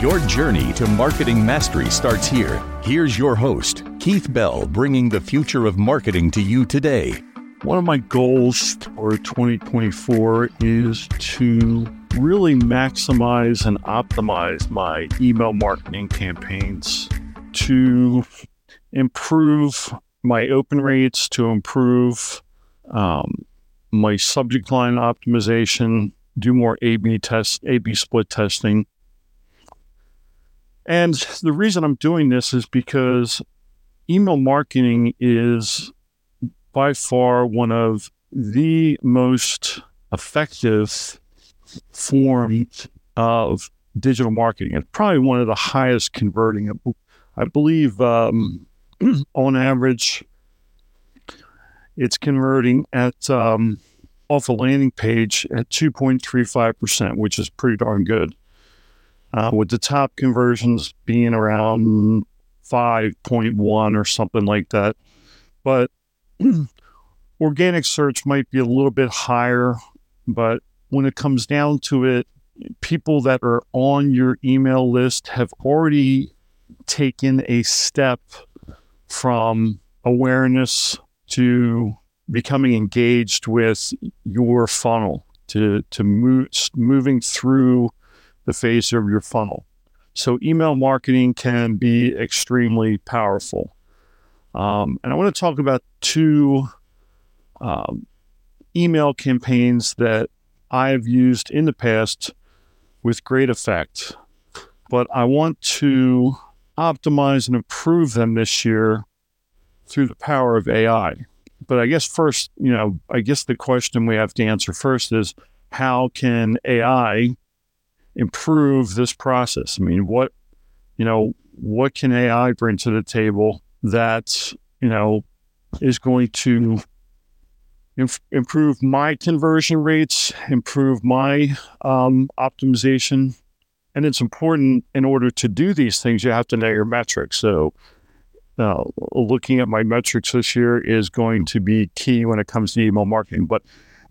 Your journey to marketing mastery starts here. Here's your host, Keith Bell, bringing the future of marketing to you today. One of my goals for 2024 is to really maximize and optimize my email marketing campaigns to improve my open rates, to improve um, my subject line optimization, do more A/B test, A/B split testing, and the reason I'm doing this is because email marketing is by far one of the most effective forms of digital marketing. It's probably one of the highest converting. I believe um, on average, it's converting at um, off a landing page at 2.35%, which is pretty darn good uh, with the top conversions being around 5.1 or something like that. But organic search might be a little bit higher, but when it comes down to it, people that are on your email list have already taken a step from awareness to becoming engaged with your funnel to to move moving through the phase of your funnel. So, email marketing can be extremely powerful. Um, and I want to talk about two um, email campaigns that I've used in the past with great effect, but I want to optimize and improve them this year through the power of AI. But I guess first, you know, I guess the question we have to answer first is how can AI improve this process? I mean, what, you know, what can AI bring to the table that, you know, is going to inf- improve my conversion rates, improve my um, optimization? And it's important in order to do these things, you have to know your metrics. So, uh, looking at my metrics this year is going to be key when it comes to email marketing. But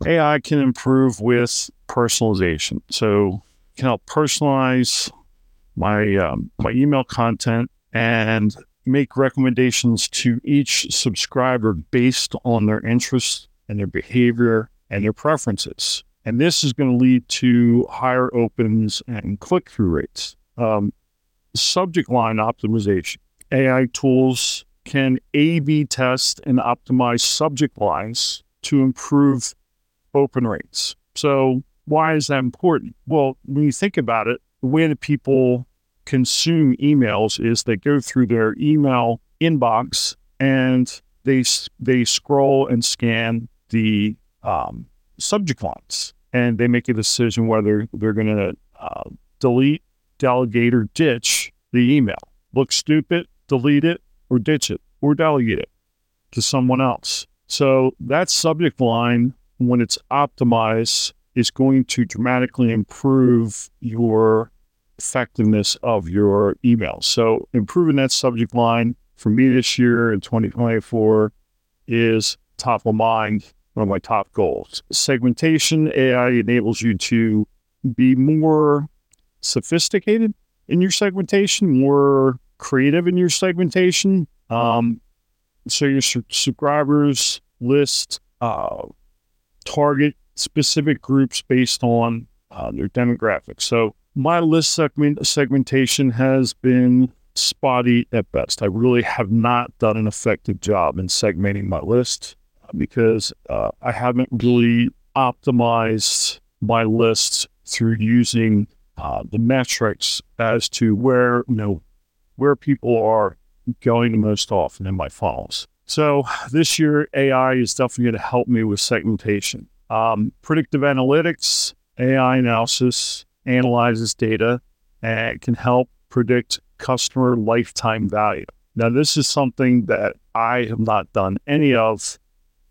AI can improve with personalization. So, can help personalize my um, my email content and make recommendations to each subscriber based on their interests and their behavior and their preferences. And this is going to lead to higher opens and click through rates. Um, subject line optimization. AI tools can A B test and optimize subject lines to improve open rates. So why is that important? Well, when you think about it, the way that people consume emails is they go through their email inbox and they they scroll and scan the um, subject lines and they make a decision whether they're going to uh, delete, delegate, or ditch the email. Look stupid, delete it, or ditch it, or delegate it to someone else. So that subject line, when it's optimized is going to dramatically improve your effectiveness of your emails. So, improving that subject line for me this year in 2024 is top of mind, one of my top goals. Segmentation AI enables you to be more sophisticated in your segmentation, more creative in your segmentation. Um, so, your subscribers list uh, target specific groups based on uh, their demographics. So my list segment, segmentation has been spotty at best. I really have not done an effective job in segmenting my list because uh, I haven't really optimized my lists through using uh, the metrics as to where you know where people are going the most often in my funnels. So this year, AI is definitely going to help me with segmentation. Um, predictive analytics, AI analysis analyzes data and can help predict customer lifetime value. Now, this is something that I have not done any of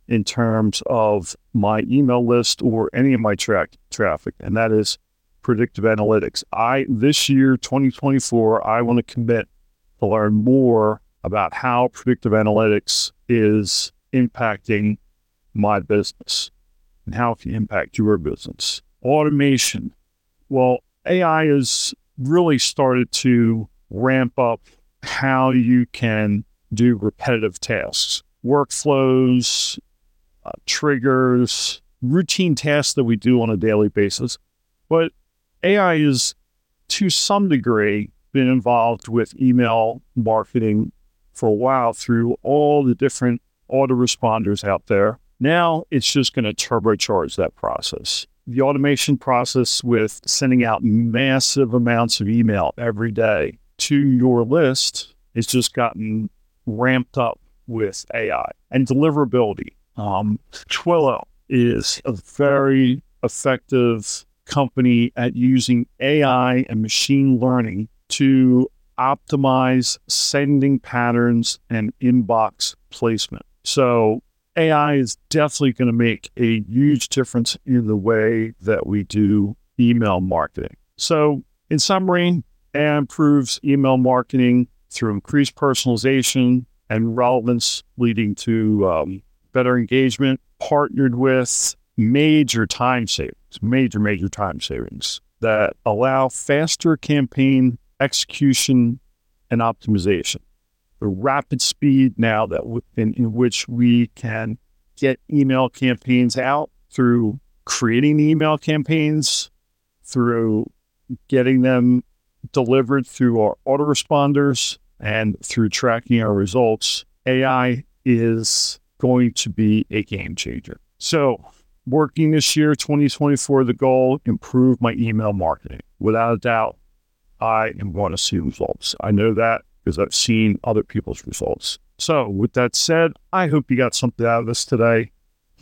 in terms of my email list or any of my tra- traffic, and that is predictive analytics. I this year, 2024, I want to commit to learn more about how predictive analytics is impacting my business and how it can impact your business. Automation. Well, AI has really started to ramp up how you can do repetitive tasks, workflows, uh, triggers, routine tasks that we do on a daily basis. But AI is to some degree been involved with email marketing for a while through all the different autoresponders out there. Now it's just going to turbocharge that process. The automation process with sending out massive amounts of email every day to your list has just gotten ramped up with AI and deliverability. Um, Twilio is a very effective company at using AI and machine learning to optimize sending patterns and inbox placement. So AI is definitely going to make a huge difference in the way that we do email marketing. So, in summary, AI improves email marketing through increased personalization and relevance, leading to um, better engagement, partnered with major time savings, major, major time savings that allow faster campaign execution and optimization. The rapid speed now that in, in which we can get email campaigns out through creating email campaigns, through getting them delivered through our autoresponders and through tracking our results, AI is going to be a game changer. So, working this year, 2024, the goal improve my email marketing. Without a doubt, I am going to see results. I know that because I've seen other people's results. So, with that said, I hope you got something out of this today.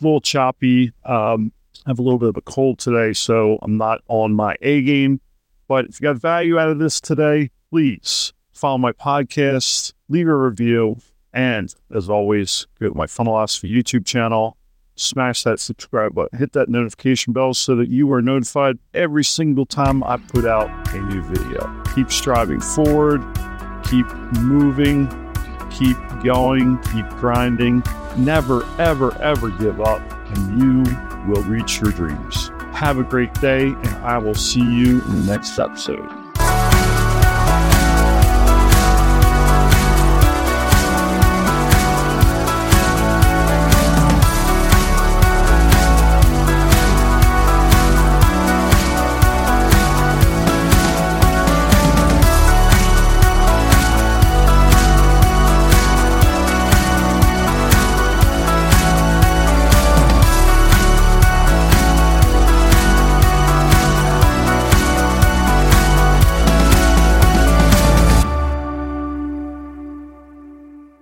A little choppy. Um, I have a little bit of a cold today, so I'm not on my A game. But if you got value out of this today, please follow my podcast, leave a review, and as always, go to my Funnelosophy YouTube channel smash that subscribe button, hit that notification bell so that you are notified every single time I put out a new video. Keep striving forward, keep moving, keep going, keep grinding. Never, ever, ever give up, and you will reach your dreams. Have a great day, and I will see you in the next episode.